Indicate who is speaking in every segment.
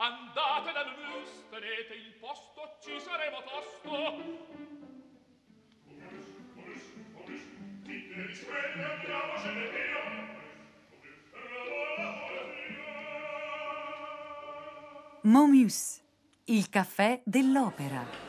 Speaker 1: Andate dal mus, tenete il posto, ci saremo tosto.
Speaker 2: Momus, il caffè dell'opera.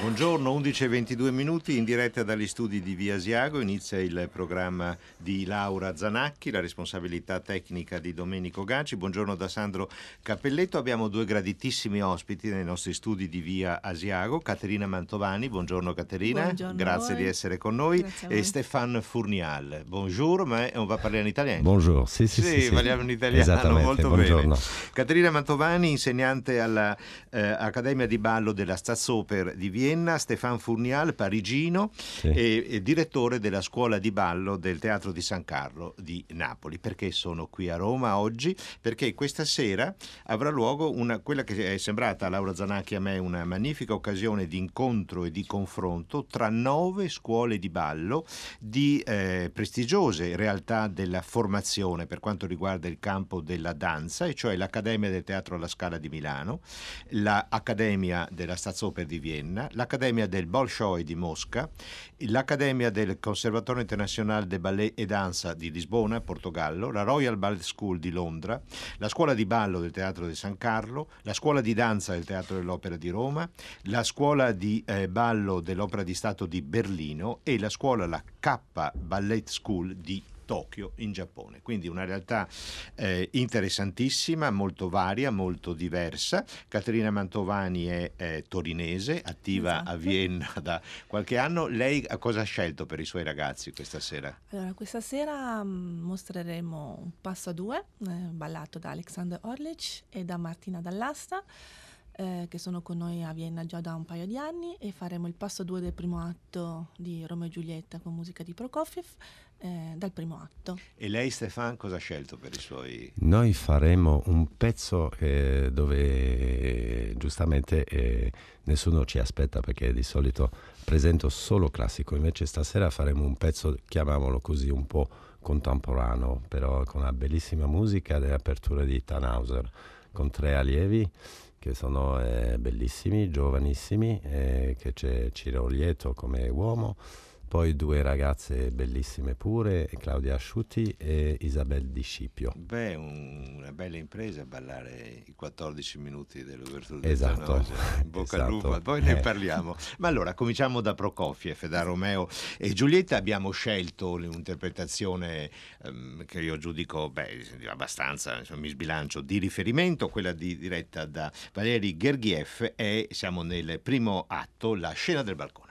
Speaker 3: Buongiorno, 11.22 minuti in diretta dagli studi di Via Asiago. Inizia il programma di Laura Zanacchi, la responsabilità tecnica di Domenico Gacci. Buongiorno da Sandro Cappelletto. Abbiamo due graditissimi ospiti nei nostri studi di Via Asiago. Caterina Mantovani, buongiorno Caterina,
Speaker 4: Buongiorno
Speaker 3: grazie di essere con noi. E. Stéphane Fournial, bonjour, ma on va parler in italiano.
Speaker 5: Bonjour, sì, sì, sì. sì.
Speaker 3: parliamo in italiano molto
Speaker 5: buongiorno.
Speaker 3: bene. Caterina Mantovani, insegnante all'Accademia di Ballo della Staatsoper di Vienna, Stefan Furnial, parigino e, e direttore della scuola di ballo del Teatro di San Carlo di Napoli. Perché sono qui a Roma oggi? Perché questa sera avrà luogo una, quella che è sembrata a Laura Zanacchi a me una magnifica occasione di incontro e di confronto tra nove scuole di ballo di eh, prestigiose realtà della formazione per quanto riguarda il campo della danza, e cioè l'Accademia del Teatro alla Scala di Milano, l'Accademia della Staatsoper di Vienna, l'Accademia del Bolshoi di Mosca, l'Accademia del Conservatorio Internazionale de Ballet e Danza di Lisbona, Portogallo, la Royal Ballet School di Londra, la Scuola di Ballo del Teatro di San Carlo, la Scuola di Danza del Teatro dell'Opera di Roma, la Scuola di eh, Ballo dell'Opera di Stato di Berlino e la Scuola, la K Ballet School di Tokyo in Giappone. Quindi una realtà eh, interessantissima, molto varia, molto diversa. Caterina Mantovani è, è torinese, attiva
Speaker 4: Esatto.
Speaker 3: a Vienna da qualche anno. Lei cosa ha scelto per i suoi ragazzi questa sera?
Speaker 4: Allora, questa sera mm, mostreremo un passo a due, eh, ballato da Alexander Orlic e da Martina Dall'Asta, eh, che sono con noi a Vienna già da un paio di anni, e faremo il passo due del primo atto di Romeo e Giulietta con musica di Prokofiev, eh, dal primo atto.
Speaker 3: E lei Stefan cosa ha scelto per i suoi...
Speaker 5: Noi faremo un pezzo eh, dove giustamente eh, nessuno ci aspetta perché di solito presento solo classico, invece stasera faremo un pezzo, chiamiamolo così, un po' contemporaneo, però con una bellissima musica dell'apertura di Tannhauser, con tre allievi che sono eh, bellissimi, giovanissimi, eh, che c'è Ciro Lieto come uomo, poi due ragazze bellissime pure, Claudia Asciuti e Isabel Di Scipio.
Speaker 3: Beh, un- una bella impresa ballare i 14 minuti dell'Ouverture del
Speaker 5: Esatto,
Speaker 3: Tannhauser. In bocca al
Speaker 5: esatto.
Speaker 3: lupo, poi ne
Speaker 5: Eh.
Speaker 3: parliamo. Ma allora, cominciamo da Prokofiev, da Romeo e Giulietta. Abbiamo scelto un'interpretazione ehm, che io giudico beh, abbastanza, insomma, mi sbilancio, di riferimento, quella di- diretta da Valeri Gergiev e siamo nel primo atto, la scena del balcone.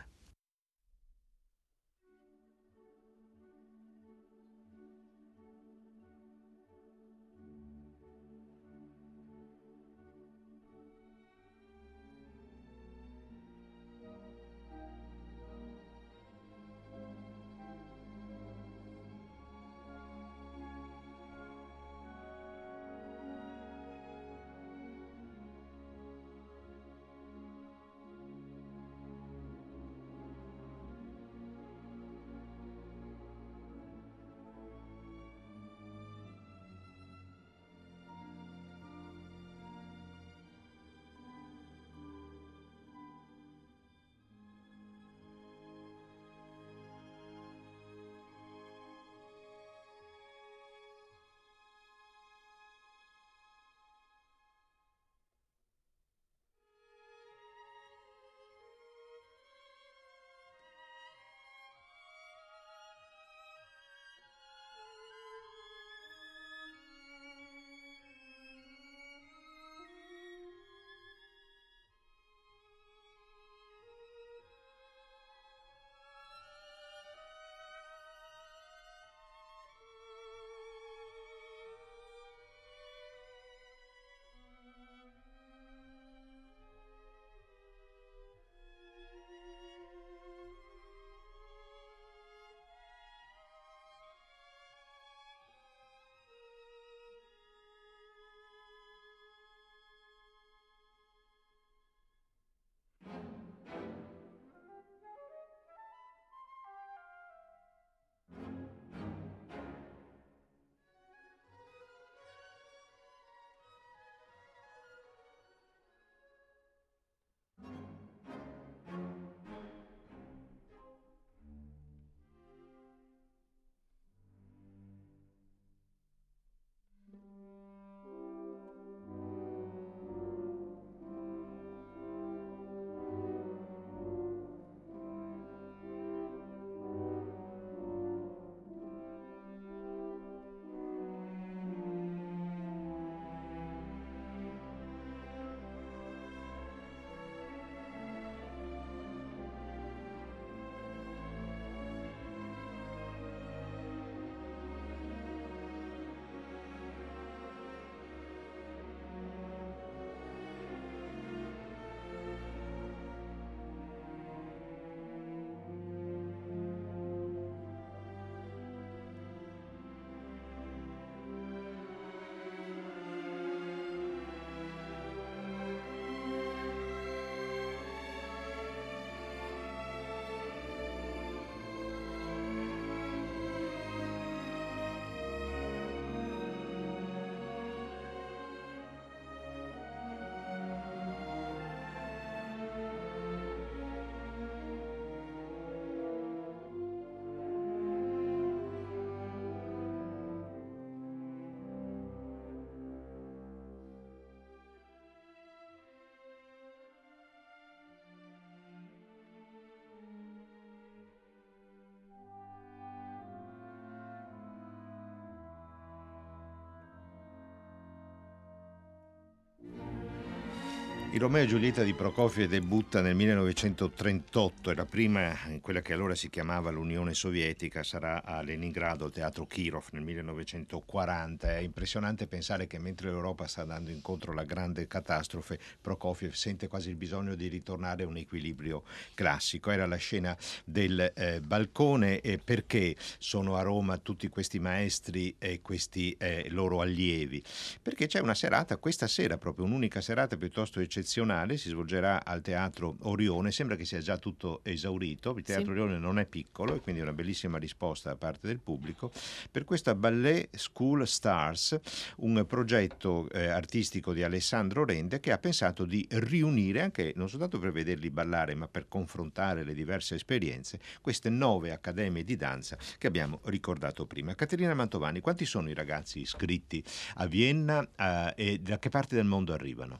Speaker 3: Il Romeo e Giulietta di Prokofiev debutta nel 1938 e la prima, quella che allora si chiamava l'Unione Sovietica, sarà a Leningrado al Teatro Kirov nel 1940. È impressionante pensare che mentre l'Europa sta andando incontro alla grande catastrofe, Prokofiev sente quasi il bisogno di ritornare a un equilibrio classico. Era la scena del eh, balcone e perché sono a Roma tutti questi maestri e questi eh, loro allievi? Perché c'è una serata, questa sera proprio un'unica serata piuttosto eccezionale eccezionale, si svolgerà al Teatro Orione, sembra che sia già tutto esaurito, il Teatro sì. Orione non è piccolo e quindi è una bellissima risposta da parte del pubblico, per questa Ballet School Stars, un progetto eh, artistico di Alessandro Rende che ha pensato di riunire, anche non soltanto per vederli ballare, ma per confrontare le diverse esperienze, queste nove accademie di danza che abbiamo ricordato prima. Caterina Mantovani, quanti sono i ragazzi iscritti a Vienna eh, e da che parte del mondo arrivano?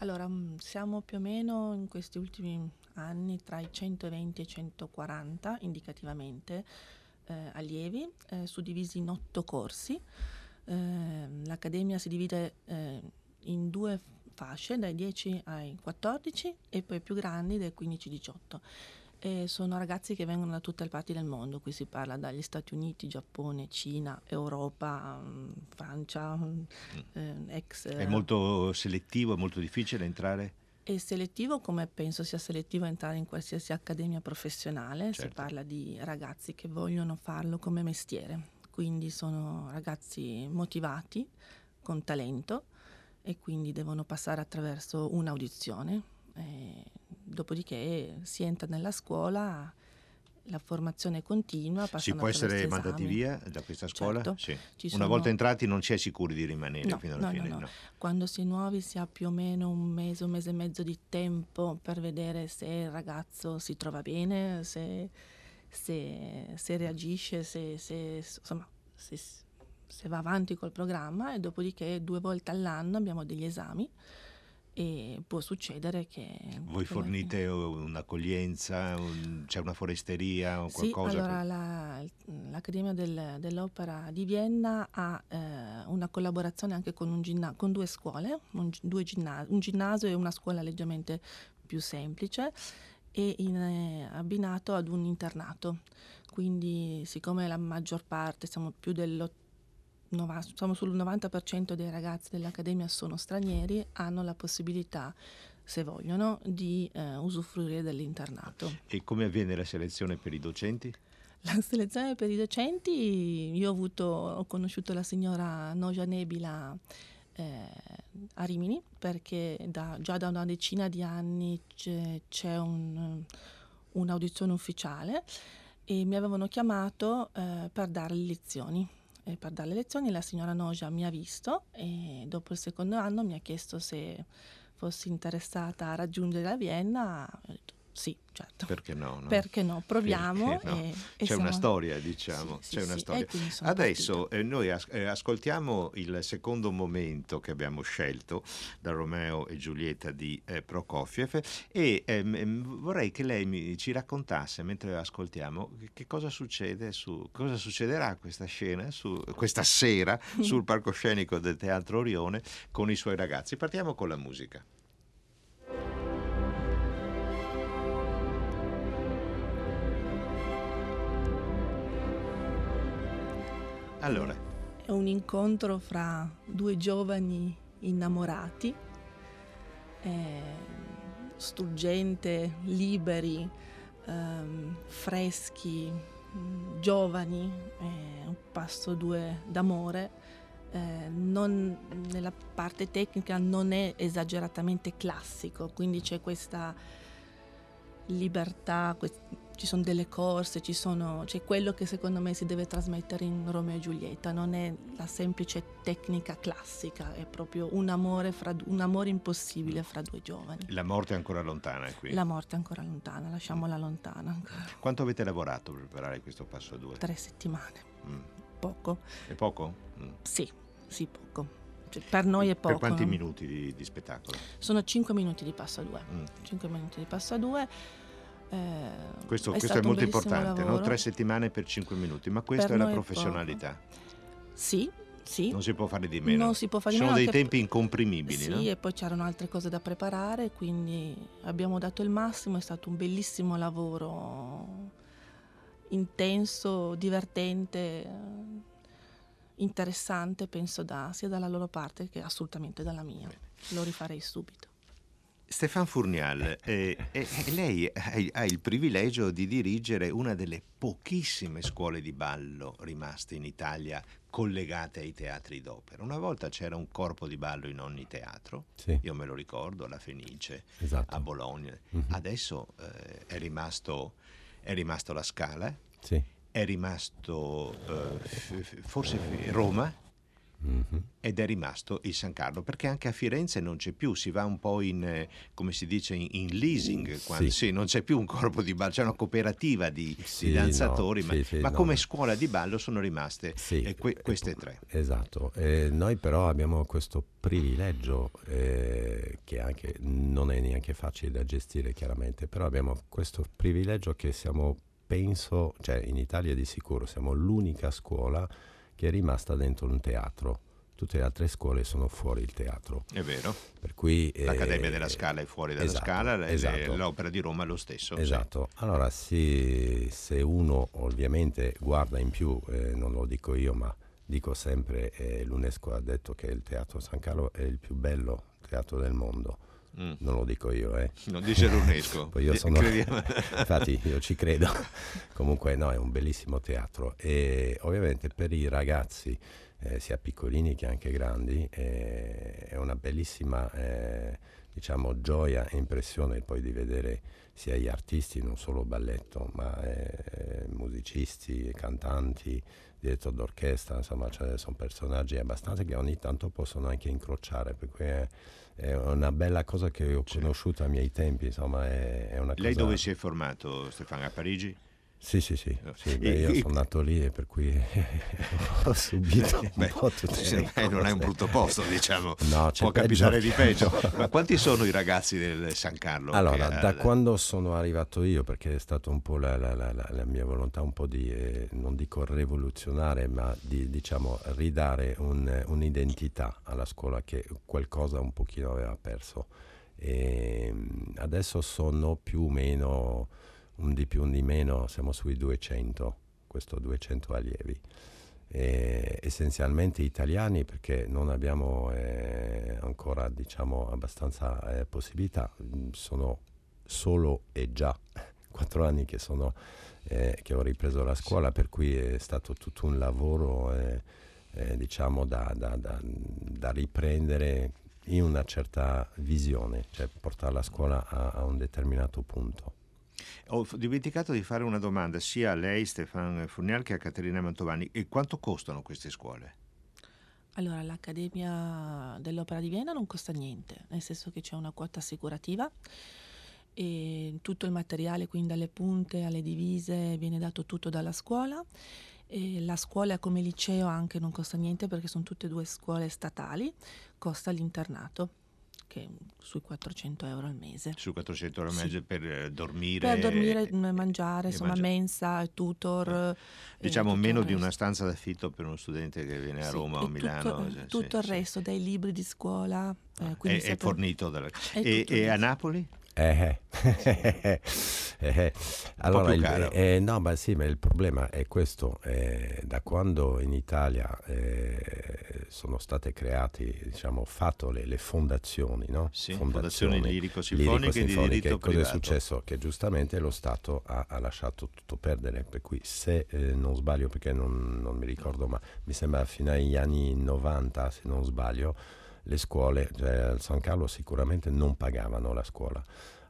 Speaker 4: Allora, mm, siamo più o meno in questi ultimi anni tra i 120 e i 140 indicativamente eh, allievi, eh, suddivisi in otto corsi. Eh, L'accademia si divide eh, in due fasce, dai 10 ai 14 e poi più grandi dai 15-18. E sono ragazzi che vengono da tutte le parti del mondo, qui si parla dagli Stati Uniti, Giappone, Cina, Europa, mm, Francia, mm.
Speaker 3: eh, ex... È molto selettivo, è molto difficile entrare?
Speaker 4: È selettivo come penso sia selettivo entrare in qualsiasi accademia professionale, certo. si parla di ragazzi che vogliono farlo come mestiere, quindi sono ragazzi motivati, con talento e quindi devono passare attraverso un'audizione. Eh, dopodiché si entra nella scuola, la formazione continua.
Speaker 3: Si può essere mandati via da questa scuola? Certo. Sì. Una sono... volta entrati non si è sicuri di rimanere no, fino alla
Speaker 4: no,
Speaker 3: fine?
Speaker 4: No, no. Quando si è nuovi si ha più o meno un mese, un mese e mezzo di tempo per vedere se il ragazzo si trova bene, se, se, se reagisce, se, se, insomma, se, se va avanti col programma e dopodiché due volte all'anno abbiamo degli esami e può succedere che...
Speaker 3: Voi fornite un'accoglienza, un, c'è una foresteria o qualcosa?
Speaker 4: Sì, allora la, l'Accademia del, dell'Opera di Vienna ha eh, una collaborazione anche con, un ginna- con due scuole, un, due ginna- un, ginnasio e una scuola leggermente più semplice e in, eh, abbinato ad un internato. Quindi siccome la maggior parte, siamo più dell'80%, siamo sul 90% dei ragazzi dell'Accademia sono stranieri, hanno la possibilità, se vogliono, di eh, usufruire dell'internato.
Speaker 3: E come avviene la selezione per i docenti?
Speaker 4: La selezione per i docenti, io ho, avuto, ho conosciuto la signora Noja Nebila eh, a Rimini perché da, già da una decina di anni c'è, c'è un, un'audizione ufficiale e mi avevano chiamato eh, per dare le lezioni eh, per dare le lezioni, la signora Noja mi ha visto e dopo il secondo anno mi ha chiesto se fossi interessata a raggiungere la Vienna. Ho detto sì, certo.
Speaker 3: Perché no? no?
Speaker 4: Perché no? Proviamo. No? E,
Speaker 3: e C'è siamo... una storia, diciamo. Sì, C'è sì, una storia. Adesso eh, noi as- eh, ascoltiamo il secondo momento che abbiamo scelto da Romeo e Giulietta di eh, Prokofiev e ehm, vorrei che lei mi, ci raccontasse mentre ascoltiamo che cosa succede su cosa succederà questa scena su, questa sera sul palcoscenico del Teatro Orione con i suoi ragazzi. Partiamo con la musica. Allora.
Speaker 4: È un incontro fra due giovani innamorati, eh, struggente, liberi, eh, freschi, giovani, eh, un passo due d'amore. Eh, non, nella parte tecnica non è esageratamente classico, quindi c'è questa libertà, quest- ci sono delle corse, ci sono, c'è quello che secondo me si deve trasmettere in Romeo e Giulietta, non è la semplice tecnica classica, è proprio un amore, fra, un amore impossibile fra due giovani.
Speaker 3: La morte è ancora lontana qui?
Speaker 4: La morte è ancora lontana, lasciamola lontana ancora.
Speaker 3: Quanto avete lavorato per preparare questo passo a due?
Speaker 4: Tre settimane, mm. poco.
Speaker 3: È poco?
Speaker 4: Mm. Sì, sì, poco. Cioè, per noi è poco.
Speaker 3: Per quanti
Speaker 4: no?
Speaker 3: minuti di, di, spettacolo?
Speaker 4: Sono cinque minuti di passo a due. Mm. 5 minuti di passo a due
Speaker 3: eh, questo, è, questo è molto importante, no? tre settimane per cinque minuti, ma questa per è la professionalità.
Speaker 4: Sì, Sì.
Speaker 3: Non si può fare di meno.
Speaker 4: Non si può fare di
Speaker 3: Sono
Speaker 4: meno
Speaker 3: dei
Speaker 4: anche-
Speaker 3: tempi incomprimibili,
Speaker 4: Sì,
Speaker 3: no?
Speaker 4: e poi c'erano altre cose da preparare, quindi abbiamo dato il massimo, è stato un bellissimo lavoro intenso, divertente, interessante, penso da- sia dalla loro parte che assolutamente dalla mia. Lo rifarei subito.
Speaker 3: Stefan Furnial, eh, eh, eh, lei ha, il privilegio di dirigere una delle pochissime scuole di ballo rimaste in Italia collegate ai teatri d'opera. Una volta c'era un corpo di ballo in ogni teatro,
Speaker 5: Sì,
Speaker 3: io me lo ricordo, alla Fenice,
Speaker 5: esatto.
Speaker 3: a Bologna.
Speaker 5: Mhm.
Speaker 3: Adesso eh, è, rimasto, è rimasto la Scala,
Speaker 5: Sì.
Speaker 3: è rimasto eh, forse Roma
Speaker 5: Mhm.
Speaker 3: ed è rimasto il San Carlo perché anche a Firenze non c'è più, si va un po' in, eh, come si dice, in, in leasing, quando-
Speaker 5: Sì.
Speaker 3: sì, non c'è più un corpo di ballo, c'è una cooperativa di, di
Speaker 5: Sì,
Speaker 3: danzatori,
Speaker 5: no,
Speaker 3: ma, ma
Speaker 5: no.
Speaker 3: come scuola di ballo sono rimaste eh, que-
Speaker 5: eh,
Speaker 3: queste tre.
Speaker 5: Esatto, Eh, noi però abbiamo questo privilegio eh, che anche non è neanche facile da gestire chiaramente, però abbiamo questo privilegio che siamo, penso, cioè in Italia di sicuro siamo l'unica scuola che è rimasta dentro un teatro. Tutte le altre scuole sono fuori il teatro.
Speaker 3: È vero,
Speaker 5: Per cui, eh,
Speaker 3: l'Accademia della Scala è fuori dalla
Speaker 5: esatto,
Speaker 3: Scala,
Speaker 5: esatto.
Speaker 3: l'Opera di Roma è lo stesso. sì.
Speaker 5: Esatto, allora sì, se uno ovviamente guarda in più, eh, non lo dico io, ma dico sempre, eh, l'UNESCO ha detto che il Teatro San Carlo è il più bello teatro del mondo,
Speaker 3: Mm.
Speaker 5: non lo dico io, eh.
Speaker 3: Non dice l'UNESCO.
Speaker 5: Io sono- Infatti io ci credo. Comunque no, è un bellissimo teatro e ovviamente per i ragazzi, eh, sia piccolini che anche grandi, eh, è una bellissima eh, diciamo, gioia e impressione poi di vedere sia gli artisti, non solo balletto, ma eh, musicisti, cantanti, direttori d'orchestra, insomma, cioè, sono personaggi abbastanza che ogni tanto possono anche incrociare, per cui è, è una bella cosa che ho conosciuto ai miei tempi, insomma, è, è una cosa...
Speaker 3: Lei dove si è formato, Stefano? A Parigi?
Speaker 5: Sì, sì, sì, sì, beh, io sono nato lì e per cui ho subito un
Speaker 3: Beh,
Speaker 5: po' tutte
Speaker 3: sì, non è un brutto posto, diciamo.
Speaker 5: No, c'è
Speaker 3: Può capitare
Speaker 5: peggio.
Speaker 3: di peggio. Ma quanti sono i ragazzi del San Carlo?
Speaker 5: Allora,
Speaker 3: che,
Speaker 5: da
Speaker 3: eh,
Speaker 5: quando sono arrivato io, perché è stata un po' la, la- la- mia volontà un po' di, eh, non dico rivoluzionare, ma di diciamo ridare un- un'identità alla scuola che qualcosa un pochino aveva perso. E mm, adesso sono più o meno, un di più, un di meno, siamo sui 200, questo 200 allievi. Eh, essenzialmente italiani perché non abbiamo eh, ancora diciamo abbastanza eh, possibilità Mm, sono solo e già quattro anni che sono eh, che ho ripreso la scuola per cui è stato tutto un lavoro eh, eh, diciamo da, da- da- da riprendere in una certa visione cioè portare la scuola a, a un determinato punto
Speaker 3: Ho dimenticato di fare una domanda sia a lei, Stefano Furnial, che a Caterina Mantovani. E quanto costano queste scuole?
Speaker 4: Allora, l'Accademia dell'Opera di Vienna non costa niente, nel senso che c'è una quota assicurativa e tutto il materiale, quindi dalle punte alle divise, viene dato tutto dalla scuola. E la scuola come liceo anche non costa niente perché sono tutte e due scuole statali, costa l'internato, che sui 400 euro al mese.
Speaker 3: Su 400 euro al
Speaker 4: Sì.
Speaker 3: mese per eh, dormire?
Speaker 4: Per dormire,
Speaker 3: e-
Speaker 4: m- mangiare,
Speaker 3: e
Speaker 4: insomma,
Speaker 3: mangia-
Speaker 4: mensa, tutor. eh,
Speaker 3: Diciamo
Speaker 4: tutto
Speaker 3: meno
Speaker 4: il
Speaker 3: di una stanza d'affitto per uno studente che viene a
Speaker 4: Sì,
Speaker 3: Roma o
Speaker 4: e
Speaker 3: a Milano.
Speaker 4: Tutto,
Speaker 3: sì,
Speaker 4: tutto il
Speaker 3: sì.
Speaker 4: resto, dai libri di scuola. eh, quindi
Speaker 3: è, è fornito dalla...
Speaker 4: è
Speaker 3: E, e a. Napoli?
Speaker 5: Eh, eh. Eh, allora, il-
Speaker 3: caro.
Speaker 5: eh, no, ma sì, ma il problema è questo. eh, da quando in Italia eh, sono state create, diciamo, fatto le, fondazioni, no?
Speaker 3: Sì, fondazioni lirico-sinfoniche di
Speaker 5: lirico-sinfoniche,
Speaker 3: diritto
Speaker 5: cosa è successo? Che giustamente lo Stato ha, ha lasciato tutto perdere, per cui se eh, non sbaglio, perché non, non mi ricordo, ma mi sembra fino agli anni 90, se non sbaglio, le scuole, cioè al San Carlo sicuramente non pagavano la scuola.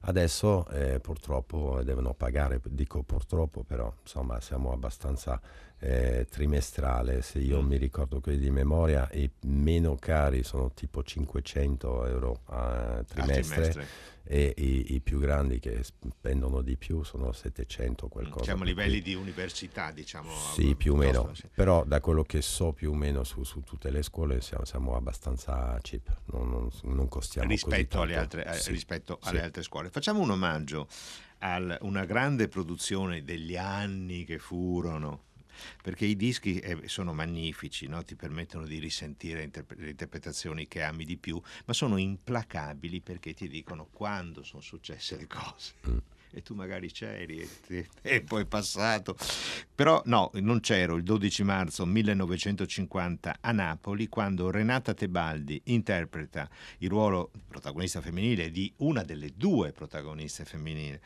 Speaker 5: Adesso eh, purtroppo devono pagare, dico purtroppo però insomma siamo abbastanza eh, trimestrale, se io
Speaker 3: Mm.
Speaker 5: mi ricordo quelli di memoria i meno cari sono tipo 500 euro a
Speaker 3: Al
Speaker 5: trimestre e i, i più grandi che spendono di più sono 700 qualcosa.
Speaker 3: Siamo a livelli di università, diciamo.
Speaker 5: sì, più o meno,
Speaker 3: piuttosto, sì.
Speaker 5: però da quello che so più o meno su, su tutte le scuole siamo, siamo abbastanza cheap, non, non, non costiamo
Speaker 3: rispetto, alle altre, eh,
Speaker 5: Sì,
Speaker 3: rispetto
Speaker 5: sì.
Speaker 3: alle altre scuole. Facciamo un omaggio a una grande produzione degli anni che furono perché i dischi eh, sono magnifici, no? ti permettono di risentire le interpretazioni che ami di più, ma sono implacabili perché ti dicono quando sono successe le cose. Mm e tu magari c'eri e, e poi è passato. Però no, non c'ero il 12 marzo 1950 a Napoli quando Renata Tebaldi interpreta il ruolo protagonista femminile di una delle due protagoniste femminili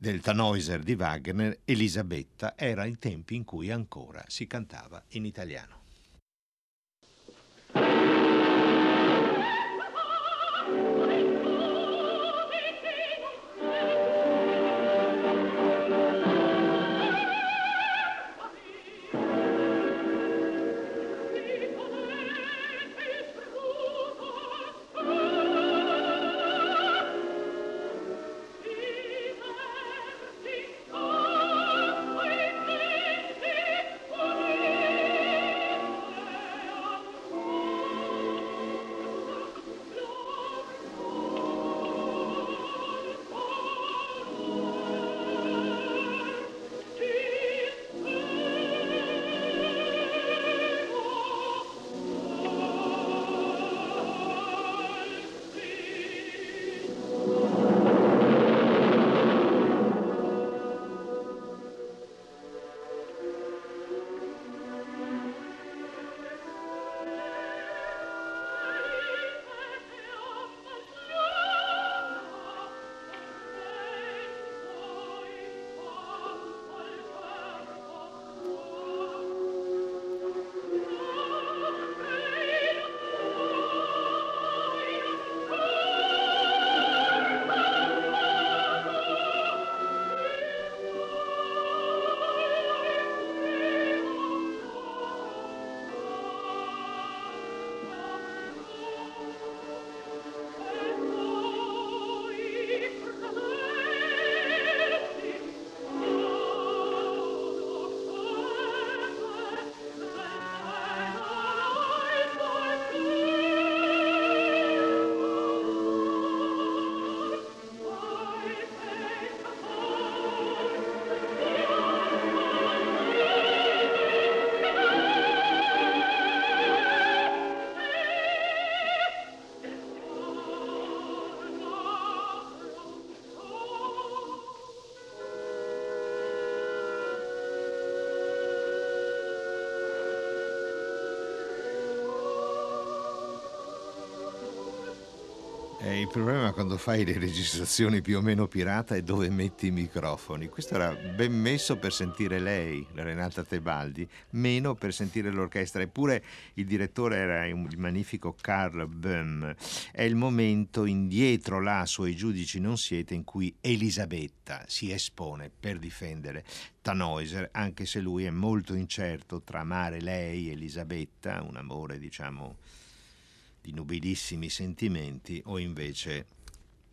Speaker 3: del Tannhäuser di Wagner, Elisabetta, era i tempi in cui ancora si cantava in italiano. Eh, il problema quando fai le registrazioni più o meno pirata è dove metti i microfoni. Questo era ben messo per sentire lei, Renata Tebaldi, meno per sentire l'orchestra. Eppure il direttore era il magnifico Carl Böhm. È il momento indietro là, suoi giudici non siete, in cui Elisabetta si espone per difendere Tannhäuser, anche se lui è molto incerto tra amare lei, Elisabetta, un amore diciamo di nobilissimi sentimenti o invece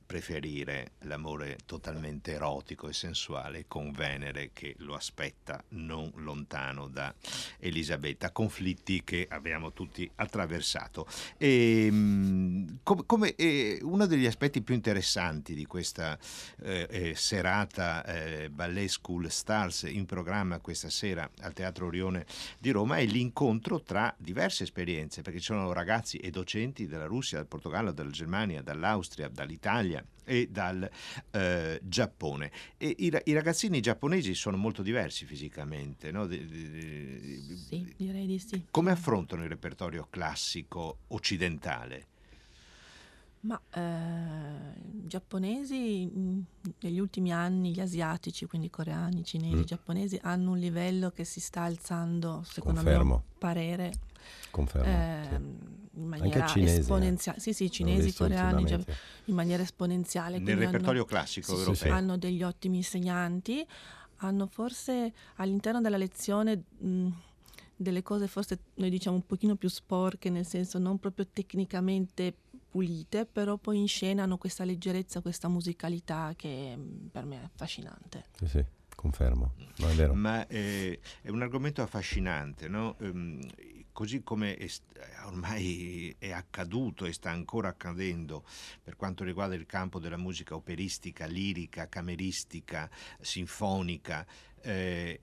Speaker 3: preferire l'amore totalmente erotico e sensuale con Venere che lo aspetta non lontano da Elisabetta, conflitti che abbiamo tutti attraversato. E, ehm, come, come eh, uno degli aspetti più interessanti di questa eh, eh, serata eh, Ballet School Stars in programma questa sera al Teatro Orione di Roma è l'incontro tra diverse esperienze, perché ci sono ragazzi e docenti dalla Russia, dal Portogallo, dalla Germania, dall'Austria, dall'Italia, e dal eh, Giappone. E i, i, ragazzini giapponesi sono molto diversi fisicamente, no?
Speaker 4: sì, direi di sì.
Speaker 3: Come affrontano il repertorio classico occidentale?
Speaker 4: Ma eh, giapponesi negli ultimi anni, gli asiatici, quindi coreani, cinesi, mm. giapponesi, hanno un livello che si sta alzando, secondo
Speaker 5: Confermo.
Speaker 4: me, parere.
Speaker 5: Confermo. Eh, sì
Speaker 4: in maniera cinese, esponenziale. Sì, sì, cinesi, coreani, in maniera esponenziale.
Speaker 3: Nel repertorio
Speaker 4: hanno,
Speaker 3: classico
Speaker 4: sì,
Speaker 3: europeo.
Speaker 4: Sì, hanno degli ottimi insegnanti, hanno forse all'interno della lezione mh, delle cose forse noi diciamo un pochino più sporche, nel senso non proprio tecnicamente pulite, però poi in scena hanno questa leggerezza, questa musicalità che mh, per me è affascinante.
Speaker 5: Sì, sì confermo. No, è vero.
Speaker 3: Ma eh, è un argomento affascinante, no? Um, così come è, ormai è accaduto e sta ancora accadendo per quanto riguarda il campo della musica operistica, lirica, cameristica, sinfonica, eh,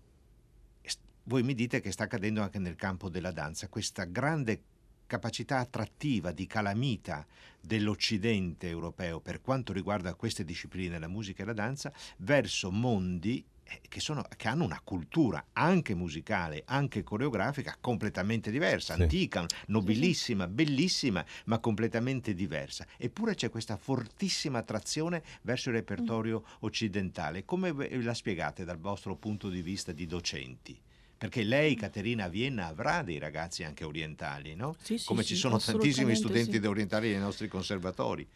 Speaker 3: voi mi dite che sta accadendo anche nel campo della danza, questa grande capacità attrattiva di calamita dell'Occidente europeo per quanto riguarda queste discipline, la musica e la danza, verso mondi che, sono, che, hanno una cultura anche musicale, anche coreografica completamente diversa,
Speaker 5: Sì.
Speaker 3: antica, nobilissima, bellissima, ma completamente diversa. Eppure c'è questa fortissima attrazione verso il repertorio occidentale. Come ve- la spiegate dal vostro punto di vista di docenti? Perché lei, Caterina, a Vienna avrà dei ragazzi anche orientali, no?
Speaker 4: Sì, sì,
Speaker 3: Come
Speaker 4: sì,
Speaker 3: ci sono tantissimi studenti
Speaker 4: sì.
Speaker 3: orientali nei nostri conservatori.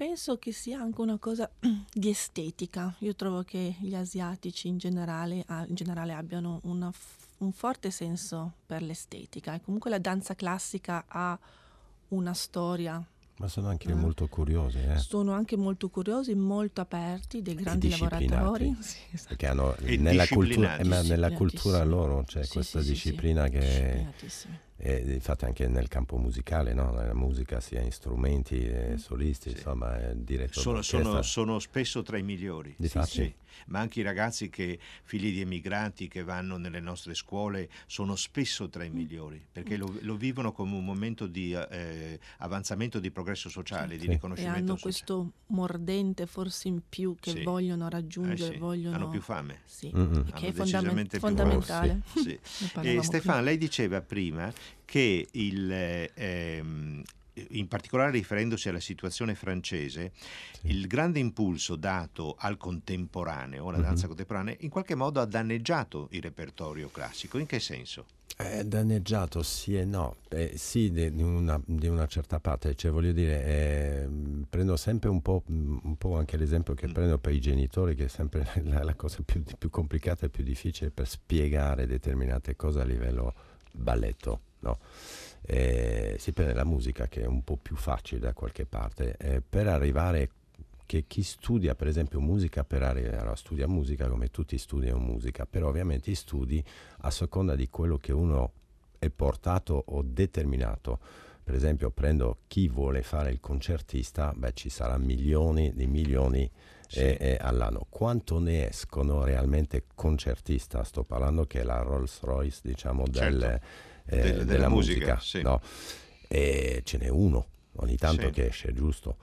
Speaker 4: Penso che sia anche una cosa di estetica. Io trovo che gli asiatici in generale, ah, in generale abbiano una un forte senso per l'estetica e comunque la danza classica ha una storia.
Speaker 5: Ma sono anche
Speaker 4: Ah.
Speaker 5: molto curiosi, eh,
Speaker 4: Sono anche molto curiosi, molto aperti, dei grandi lavoratori. Sì, esatto.
Speaker 5: perché hanno nella cultura,
Speaker 3: disciplinati.
Speaker 5: eh, nella cultura loro c'è
Speaker 4: Sì,
Speaker 5: questa
Speaker 4: sì, sì, sì.
Speaker 5: disciplina che. E infatti anche nel campo musicale, no? nella musica sia in strumenti, e solisti,
Speaker 3: Sì.
Speaker 5: insomma, è diretto
Speaker 3: Sono, sono- sono spesso tra i migliori.
Speaker 5: Difatti.
Speaker 3: Ma anche i ragazzi che, figli di emigranti che vanno nelle nostre scuole, sono spesso tra i migliori, perché lo, lo vivono come un momento di eh, avanzamento di progresso sociale, di
Speaker 5: Sì.
Speaker 4: E
Speaker 3: riconoscimento
Speaker 4: hanno
Speaker 3: sociale.
Speaker 4: questo mordente forse in più che
Speaker 3: Sì.
Speaker 4: vogliono
Speaker 3: Eh
Speaker 4: raggiungere,
Speaker 3: sì,
Speaker 4: vogliono...
Speaker 3: Hanno più fame.
Speaker 4: Sì, e
Speaker 3: Hanno
Speaker 4: che è fondamen-
Speaker 3: decisamente più
Speaker 4: fondamentale.
Speaker 3: Sì. E Stefano,
Speaker 4: prima.
Speaker 3: lei diceva prima che il, eh, ehm, in particolare riferendosi alla situazione francese, il grande impulso dato al contemporaneo, alla
Speaker 5: Mhm.
Speaker 3: danza contemporanea, in qualche modo ha danneggiato il repertorio classico. In che senso?
Speaker 5: È danneggiato sì e no, Eh, sì di, di una, di una certa parte, cioè voglio dire, eh, prendo sempre un po', mm, un po' anche l'esempio che
Speaker 3: Mm.
Speaker 5: prendo per i genitori, che è sempre la, la cosa più, più complicata e più difficile per spiegare determinate cose a livello balletto, no? Eh, si prende la musica che è un po' più facile da qualche parte, eh, per arrivare che chi studia per esempio musica per arrivare, allora, studia musica come tutti studiano musica, però ovviamente studi a seconda di quello che uno è portato o determinato. Per esempio, prendo chi vuole fare il concertista, beh, ci sarà milioni di milioni
Speaker 3: Sì.
Speaker 5: eh, eh, all'anno. Quanto ne escono realmente concertista? Sto parlando che è la Rolls Royce, diciamo, del,
Speaker 3: Certo.
Speaker 5: Eh,
Speaker 3: Del- della
Speaker 5: della
Speaker 3: musica,
Speaker 5: musica.
Speaker 3: sì.
Speaker 5: no? E ce n'è uno ogni tanto
Speaker 3: Sì.
Speaker 5: che esce, giusto?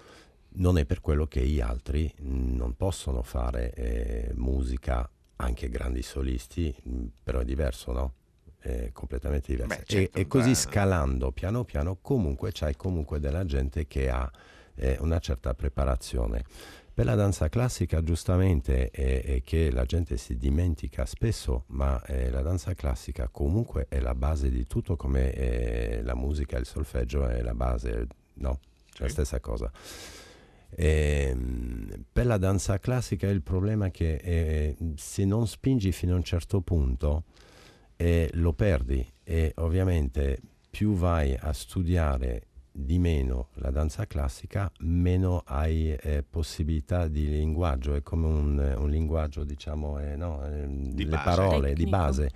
Speaker 5: Non è per quello che gli altri non possono fare eh, musica, anche grandi solisti, mh, però è diverso, no? È completamente diverso.
Speaker 3: Beh,
Speaker 5: E-
Speaker 3: certo,
Speaker 5: e, così
Speaker 3: va-
Speaker 5: scalando piano piano, comunque c'hai comunque della gente che ha eh, una certa preparazione. Per la danza classica, giustamente, è, è che la gente si dimentica spesso, ma eh, la danza classica comunque è la base di tutto, come eh, la musica, il solfeggio è la base, no? È la
Speaker 3: Sì.
Speaker 5: stessa cosa. Ehm, per la danza classica il problema è che eh, se non spingi fino a un certo punto eh, lo perdi e ovviamente più vai a studiare di meno la danza classica, meno hai eh, possibilità di linguaggio, è come un, un linguaggio, diciamo, eh, no, eh,
Speaker 3: Di
Speaker 5: le
Speaker 3: base.
Speaker 5: parole di
Speaker 4: Tecnico.
Speaker 5: base.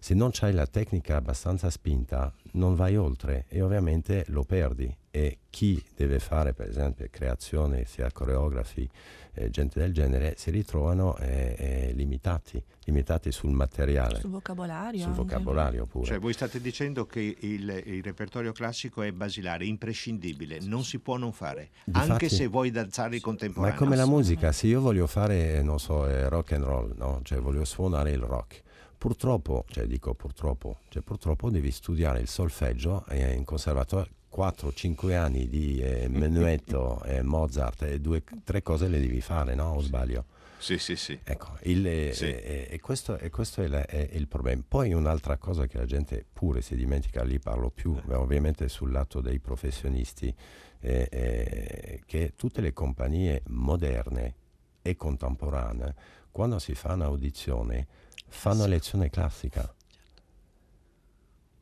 Speaker 5: Se non hai la tecnica abbastanza spinta, non vai oltre e ovviamente lo perdi. E chi deve fare, per esempio, creazione, sia coreografi, eh, gente del genere, si ritrovano eh, eh, limitati, limitati sul materiale,
Speaker 4: Sul vocabolario.
Speaker 5: sul
Speaker 4: anche.
Speaker 5: vocabolario pure.
Speaker 3: Cioè, voi state dicendo che il, il repertorio classico è basilare, imprescindibile, non si può non fare,
Speaker 5: Difatti-
Speaker 3: anche se vuoi danzare il
Speaker 5: Ma
Speaker 3: contemporaneo.
Speaker 5: è come la musica, se io voglio fare, non so, eh, rock and roll, no? Cioè voglio suonare il rock. Purtroppo, cioè dico purtroppo, cioè purtroppo devi studiare il solfeggio e in conservatorio 4-5 anni di eh, menuetto, eh, Mozart e due, tre cose le devi fare, no? O sbaglio?
Speaker 3: Sì, sì, sì.
Speaker 5: Ecco, il, eh,
Speaker 3: Sì.
Speaker 5: eh, e questo, e questo è, la- è il problema. Poi un'altra cosa che la gente pure si dimentica, lì parlo più
Speaker 3: Eh.
Speaker 5: ovviamente sul lato dei professionisti, eh, eh, che tutte le compagnie moderne e contemporanee, quando si fa un'audizione, fanno lezione classica.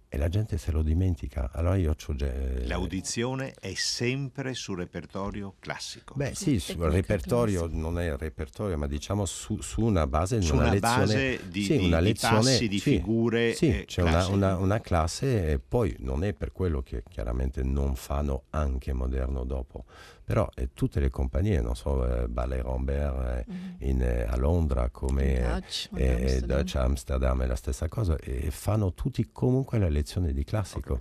Speaker 5: E la gente se lo dimentica. Allora io c'ho già... eh,
Speaker 3: L'audizione è sempre sul repertorio classico.
Speaker 5: Beh
Speaker 4: Sì,
Speaker 5: sul repertorio, non è il repertorio, ma diciamo su, su una base,
Speaker 3: su
Speaker 5: una,
Speaker 3: una
Speaker 5: lezione,
Speaker 3: base di,
Speaker 5: sì,
Speaker 3: di-
Speaker 5: una
Speaker 3: di
Speaker 5: lezione,
Speaker 3: passi, di
Speaker 5: sì,
Speaker 3: figure
Speaker 5: Sì,
Speaker 3: eh,
Speaker 5: c'è una, una- una classe e poi non è per quello che chiaramente non fanno anche moderno dopo, però eh, tutte le compagnie, non so, eh, Ballet Rambert
Speaker 4: Mhm.
Speaker 5: in, eh, a Londra come
Speaker 4: Dutch,
Speaker 5: eh,
Speaker 4: Amsterdam.
Speaker 5: Dutch Amsterdam è la stessa cosa e fanno tutti comunque la lezione di classico.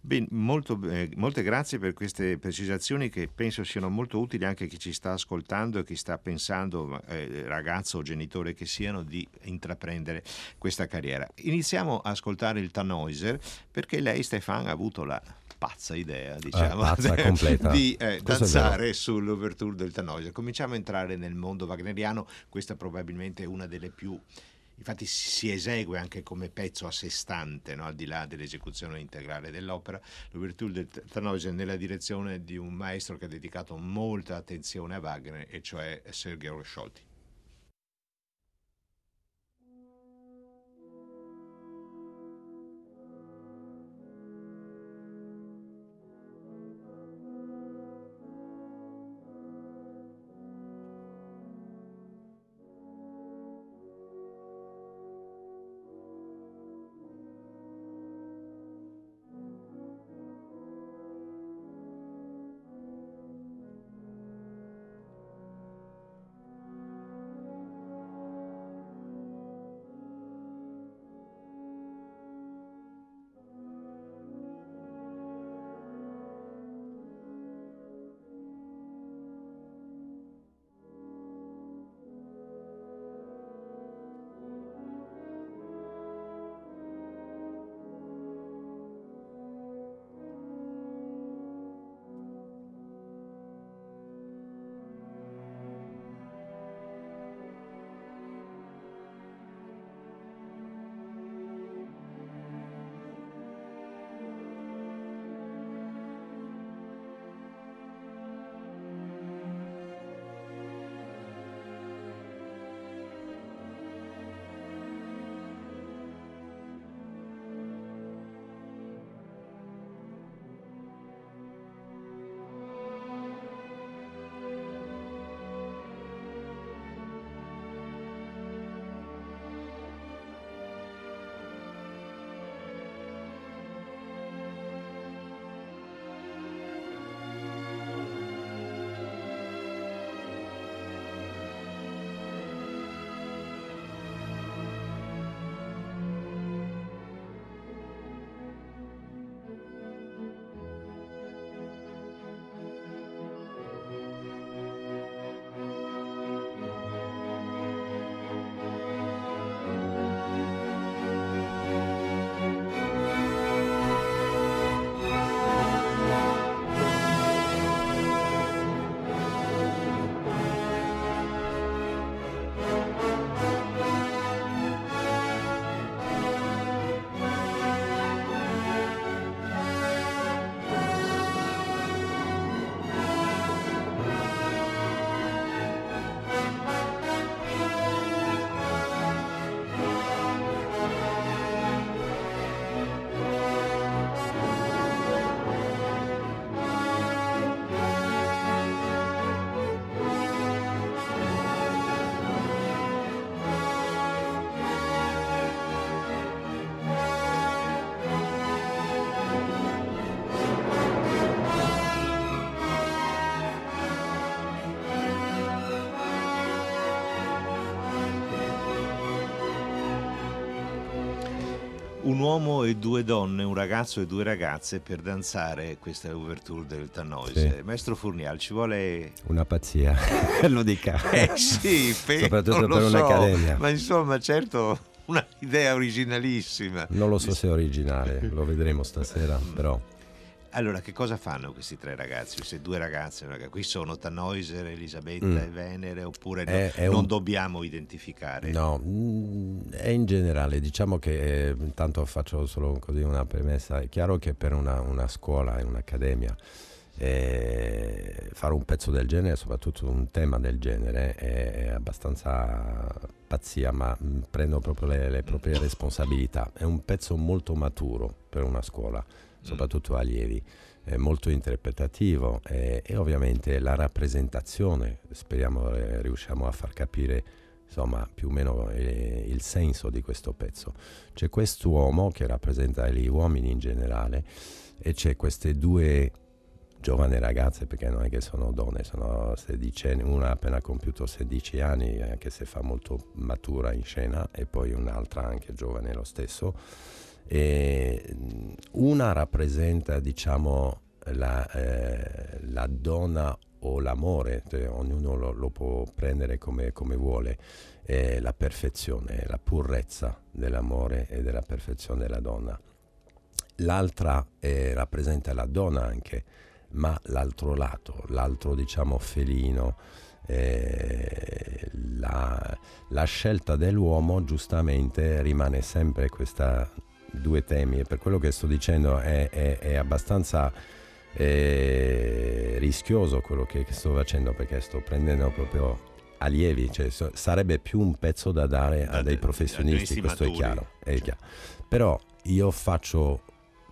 Speaker 3: Bene, molto, eh, molte grazie per queste precisazioni che penso siano molto utili anche a chi ci sta ascoltando e chi sta pensando, eh, ragazzo o genitore che siano, di intraprendere questa carriera. Iniziamo a ascoltare il Tannhäuser perché lei, Stefan, ha avuto la pazza idea, diciamo,
Speaker 5: pazza completa.
Speaker 3: di eh, danzare sull'ouverture del Tannhäuser. Cominciamo a entrare nel mondo wagneriano, questa probabilmente è una delle più Infatti si esegue anche come pezzo a sé stante, no? al di là dell'esecuzione integrale dell'opera, l'ouverture del Tannhäuser nella direzione di un maestro che ha dedicato molta attenzione a Wagner, e cioè Sergei Rosciolti. Uomo e due donne, un ragazzo e due ragazze per danzare questa ouverture del Tannhäuser.
Speaker 5: Sì.
Speaker 3: Maestro Furnial, ci vuole...
Speaker 5: Una pazzia, lo dica.
Speaker 3: Eh sì, pe-
Speaker 5: Soprattutto per
Speaker 3: so,
Speaker 5: un'accademia.
Speaker 3: Ma insomma, certo, una idea originalissima.
Speaker 5: Non lo so se è originale, lo vedremo stasera, però
Speaker 3: Allora, che cosa fanno questi tre ragazzi, queste due ragazze? Raga- Qui sono Tannhäuser, Elisabetta
Speaker 5: Mm.
Speaker 3: e Venere, oppure no-
Speaker 5: È- è
Speaker 3: non
Speaker 5: un-
Speaker 3: dobbiamo identificare?
Speaker 5: no, mm, è in generale, diciamo che eh, intanto faccio solo così una premessa, è chiaro che per una, una scuola e un'accademia eh, fare un pezzo del genere, soprattutto un tema del genere, è, è abbastanza pazzia, ma mm, prendo proprio le, le proprie responsabilità. È un pezzo molto maturo per una scuola, soprattutto allievi, è molto interpretativo eh, e ovviamente la rappresentazione, speriamo eh, riusciamo a far capire insomma più o meno eh, il senso di questo pezzo. C'è quest'uomo che rappresenta gli uomini in generale e c'è queste due giovani ragazze, perché non è che sono donne, sono sedicenni, una ha appena compiuto 16 anni, anche se fa molto matura in scena, e poi un'altra anche giovane lo stesso. E una rappresenta, diciamo, la, eh, la donna o l'amore, cioè, ognuno lo, lo, può prendere come, come vuole, eh, la perfezione, la purezza dell'amore e della perfezione della donna. L'altra eh, rappresenta la donna anche, ma l'altro lato, l'altro diciamo felino, eh, la, la, scelta dell'uomo giustamente rimane sempre questa due temi e per quello che sto dicendo è, è, è abbastanza eh, rischioso quello che sto facendo perché sto prendendo proprio allievi, cioè, so, sarebbe più un pezzo da dare a dei professionisti, questo è chiaro, è chiaro. Però io faccio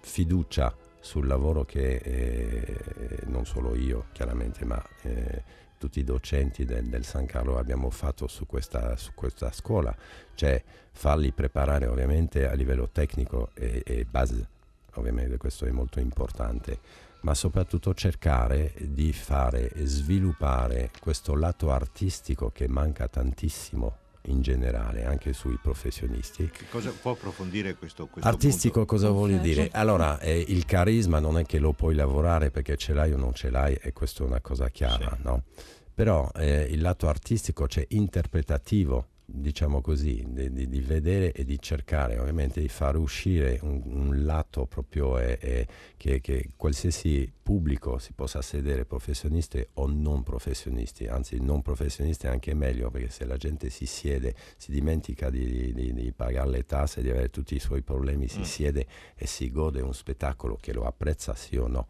Speaker 5: fiducia sul lavoro che eh, non solo io chiaramente, ma eh, tutti i docenti del, del, San Carlo abbiamo fatto su questa, su questa, scuola, cioè farli preparare ovviamente a livello tecnico e, e base, ovviamente questo è molto importante, ma soprattutto cercare di fare sviluppare questo lato artistico che manca tantissimo in generale, anche sui professionisti.
Speaker 3: Che cosa può approfondire questo, questo
Speaker 5: Artistico
Speaker 3: punto?
Speaker 5: cosa vuol dire? Allora, eh, il carisma non è che lo puoi lavorare perché ce l'hai o non ce l'hai e questa è una cosa chiara, sì. no? Però eh, il lato artistico, cioè interpretativo, diciamo così, di, di, di, vedere e di cercare ovviamente di far uscire un, un lato proprio eh, eh, che, che, qualsiasi pubblico si possa sedere, professionisti o non professionisti, anzi non professionisti è anche meglio perché se la gente si siede, si dimentica di, di pagare le tasse, di avere tutti i suoi problemi, si mm. siede e si gode un spettacolo che lo apprezza sì o no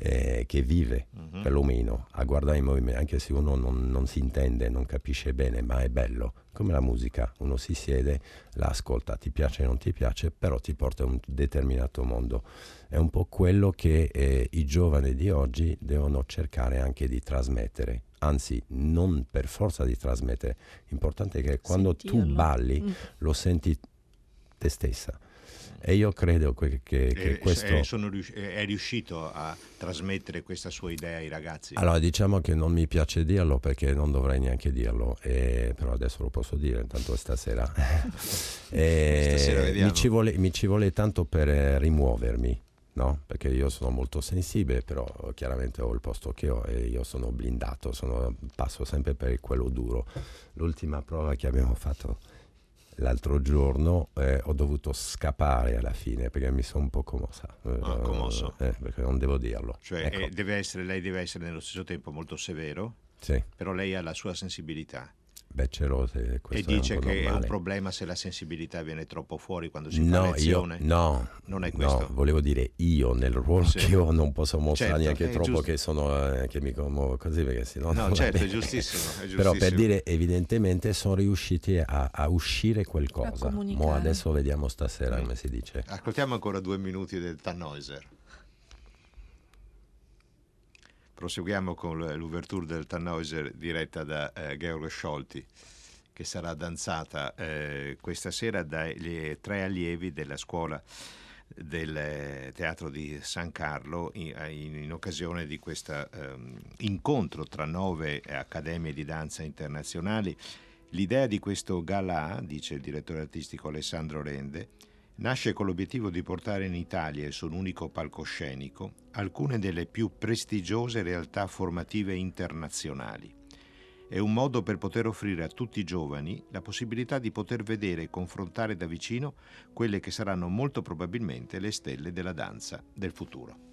Speaker 5: eh, che vive mm-hmm. perlomeno a guardare i movimenti, anche se uno non, non, si intende, non capisce bene, ma è bello, come la musica, uno si siede, la ascolta, ti piace o non ti piace, però ti porta a un determinato mondo. È un po' quello che eh, i giovani di oggi devono cercare anche di trasmettere, anzi non per forza di trasmettere, l'importante è che quando Sentirlo. tu balli mm. lo senti te stessa e io credo che, che, che
Speaker 3: eh,
Speaker 5: questo...
Speaker 3: Rius- è riuscito a trasmettere questa sua idea ai ragazzi?
Speaker 5: Allora diciamo che non mi piace dirlo perché non dovrei neanche dirlo, eh, però adesso lo posso dire, intanto stasera. eh, stasera mi, ci vuole, mi ci vuole tanto per eh, rimuovermi. No? perché io sono molto sensibile, però chiaramente ho il posto che ho e io sono blindato, sono, passo sempre per quello duro. L'ultima prova che abbiamo fatto l'altro giorno eh, ho dovuto scappare alla fine perché mi sono un po' commossa.
Speaker 3: Ah, commosso.
Speaker 5: Eh, perché non devo dirlo.
Speaker 3: Cioè, ecco. Eh, deve essere, lei deve essere nello stesso tempo molto severo,
Speaker 5: sì.
Speaker 3: però lei ha la sua sensibilità.
Speaker 5: Beh, ce l'ho, se
Speaker 3: e dice
Speaker 5: è
Speaker 3: che
Speaker 5: normale.
Speaker 3: è un problema se la sensibilità viene troppo fuori quando si
Speaker 5: no,
Speaker 3: fa lezione.
Speaker 5: Io, no,
Speaker 3: non è questo.
Speaker 5: No, volevo dire io nel ruolo sì. che ho non posso mostrare
Speaker 3: certo,
Speaker 5: neanche troppo
Speaker 3: giusto.
Speaker 5: che, sono, eh, che mi commuovo così perché sennò
Speaker 3: no, certo, è giustissimo, è giustissimo,
Speaker 5: Però per dire evidentemente sono riusciti a, a uscire qualcosa. Mo adesso vediamo stasera mm. come si dice.
Speaker 3: Ascoltiamo ancora due minuti del Tannhäuser. Proseguiamo con l'ouverture del Tannhäuser diretta da eh, Georg Scholti che sarà danzata eh, questa sera dai tre allievi della scuola del eh, Teatro di San Carlo in, in, in occasione di questo um, incontro tra nove accademie di danza internazionali. L'idea di questo gala, dice il direttore artistico Alessandro Rende, nasce con l'obiettivo di portare in Italia e su un unico palcoscenico alcune delle più prestigiose realtà formative internazionali. È un modo per poter offrire a tutti i giovani la possibilità di poter vedere e confrontare da vicino quelle che saranno molto probabilmente le stelle della danza del futuro.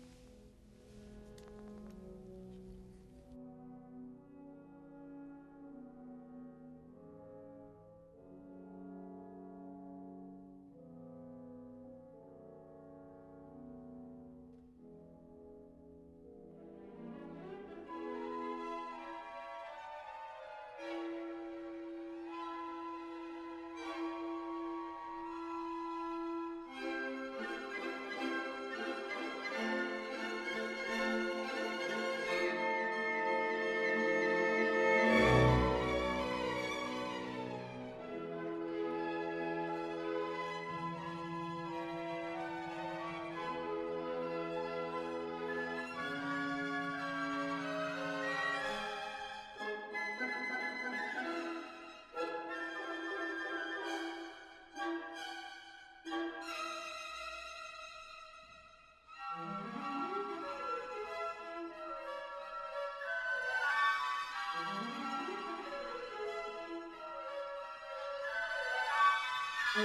Speaker 3: E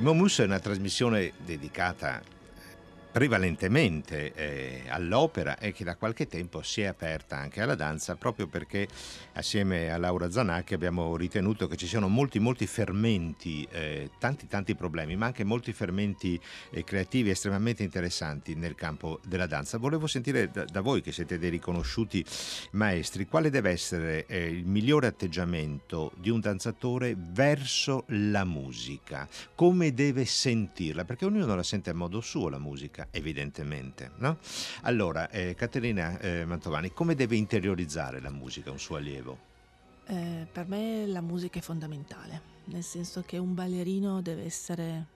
Speaker 3: Momus è una trasmissione dedicata prevalentemente eh, all'opera e che da qualche tempo si è aperta anche alla danza proprio perché assieme a Laura Zanacchi abbiamo ritenuto che ci siano molti molti fermenti, eh, tanti tanti problemi ma anche molti fermenti eh, creativi estremamente interessanti nel campo della danza. Volevo sentire da, da voi che siete dei riconosciuti maestri quale deve essere eh, il migliore atteggiamento di un danzatore verso la musica, come deve sentirla? Perché ognuno la sente a modo suo la musica. musica, evidentemente. No? Allora, eh, Caterina eh, Mantovani, come deve interiorizzare la musica un suo allievo?
Speaker 4: Eh, per me la musica è fondamentale, nel senso che un ballerino deve essere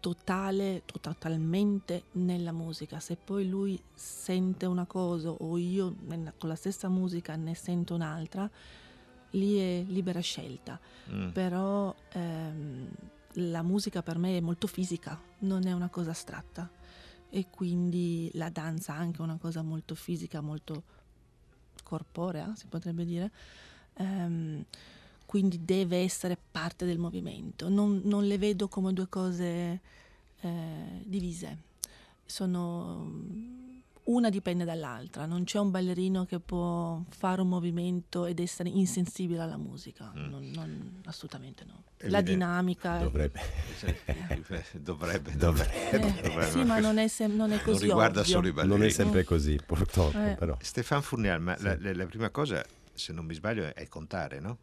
Speaker 4: totale, totalmente nella musica. Se poi lui sente una cosa o io con la stessa musica ne sento un'altra, lì è libera scelta. Mm. Però ehm, la musica per me è molto fisica, non è una cosa astratta e quindi la danza è anche una cosa molto fisica, molto corporea, si potrebbe dire. Um, quindi deve essere parte del movimento. Non, non le vedo come due cose eh, divise. Sono una dipende dall'altra, non c'è un ballerino che può fare un movimento ed essere insensibile alla musica, mm. non, non, assolutamente no. La dinamica
Speaker 5: dovrebbe,
Speaker 3: dovrebbe, dovrebbe,
Speaker 5: dovrebbe,
Speaker 4: eh, Sì, ma non è, sem- non è così. Non
Speaker 3: riguarda
Speaker 4: ovvio.
Speaker 3: solo i ballerini.
Speaker 5: Non è sempre così, purtroppo. Eh. Però.
Speaker 3: Stefan Furnial, ma sì. la, la prima cosa, se non mi sbaglio, è contare, no?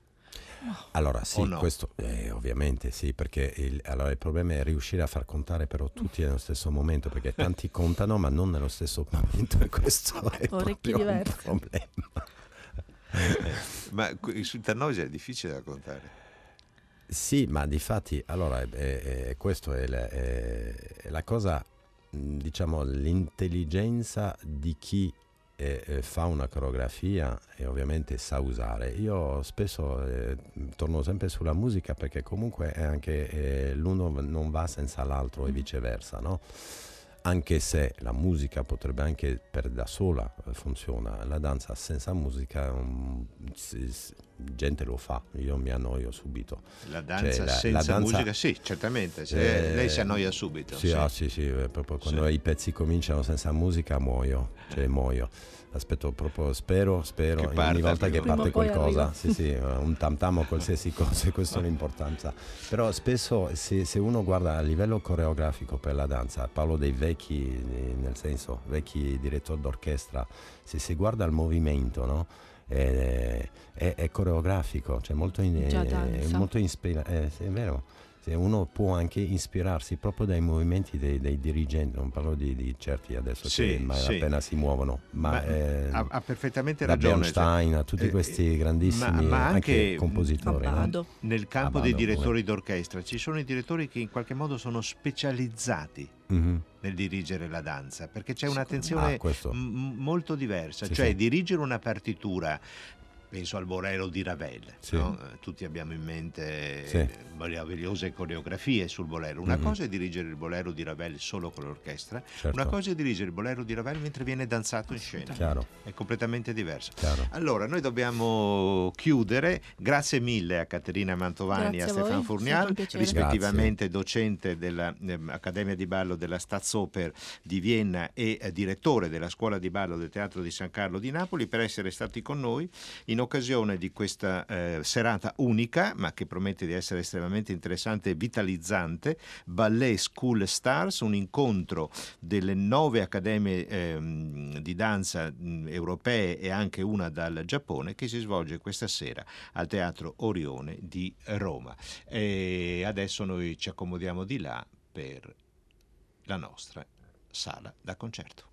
Speaker 5: Allora sì, no? questo eh, ovviamente sì, perché il, allora, il, problema è riuscire a far contare però tutti nello stesso momento, perché tanti contano ma non nello stesso momento e questo è
Speaker 4: Orecchi
Speaker 5: proprio
Speaker 4: diversi.
Speaker 5: un problema.
Speaker 3: Eh, ma sul Tannosia è difficile da contare.
Speaker 5: Sì, ma di fatti, allora, è, è, questo è la, è la cosa, diciamo, l'intelligenza di chi e, e fa una coreografia e ovviamente sa usare. Io spesso eh, torno sempre sulla musica perché comunque è anche eh, l'uno non va senza l'altro e mm. viceversa, no? anche se la musica potrebbe anche per da sola eh, funziona, la danza senza musica um, gente lo fa, io mi annoio subito.
Speaker 3: La danza cioè, senza la danza, musica, sì, certamente, eh, lei si annoia subito.
Speaker 5: Sì, sì, ah, sì, sì proprio quando sì. i pezzi cominciano senza musica muoio, cioè muoio. Aspetto proprio, spero, spero, ogni volta che parte qualcosa, sì, sì, un tam tam o qualsiasi cosa, questa è l'importanza. Però spesso se, se, uno guarda a livello coreografico per la danza, parlo dei vecchi, nel senso, vecchi direttori d'orchestra, se si guarda il movimento, no? È, è, è coreografico, cioè molto, in, è, molto ispira- è, è vero uno può anche ispirarsi proprio dai movimenti dei, dei dirigenti, non parlo di, di certi adesso sì, che sì. appena si muovono, ma, ma
Speaker 3: eh, ha, ha, perfettamente ragione.
Speaker 5: Bernstein, cioè, a tutti eh, questi grandissimi ma, ma anche, anche, compositori. No?
Speaker 3: Nel campo Abbado, dei direttori pure. d'orchestra ci sono i direttori che in qualche modo sono specializzati mm-hmm. nel dirigere la danza, perché c'è un'attenzione ah, m- molto diversa, sì, cioè dirigere una partitura penso al Bolero di Ravel, sì. no? Eh, tutti abbiamo in mente sì. meravigliose coreografie sul Bolero. Una mm-hmm. cosa è dirigere il Bolero di Ravel solo con l'orchestra, certo. una cosa è dirigere il Bolero di Ravel mentre viene danzato in scena.
Speaker 5: Chiaro.
Speaker 3: È completamente diverso.
Speaker 5: Chiaro.
Speaker 3: Allora, noi dobbiamo chiudere. Grazie mille a Caterina Mantovani e a, a Stefano Furnial, rispettivamente Grazie. docente dell'Accademia di Ballo della Staatsoper di Vienna e eh, direttore della Scuola di Ballo del Teatro di San Carlo di Napoli, per essere stati con noi in occasione di questa eh, serata unica, ma che promette di essere estremamente interessante e vitalizzante, Ballet School Stars, un incontro delle nove accademie eh, di danza mh, europee e anche una dal Giappone, che si svolge questa sera al Teatro Orione di Roma. E adesso noi ci accomodiamo di là per la nostra sala da concerto.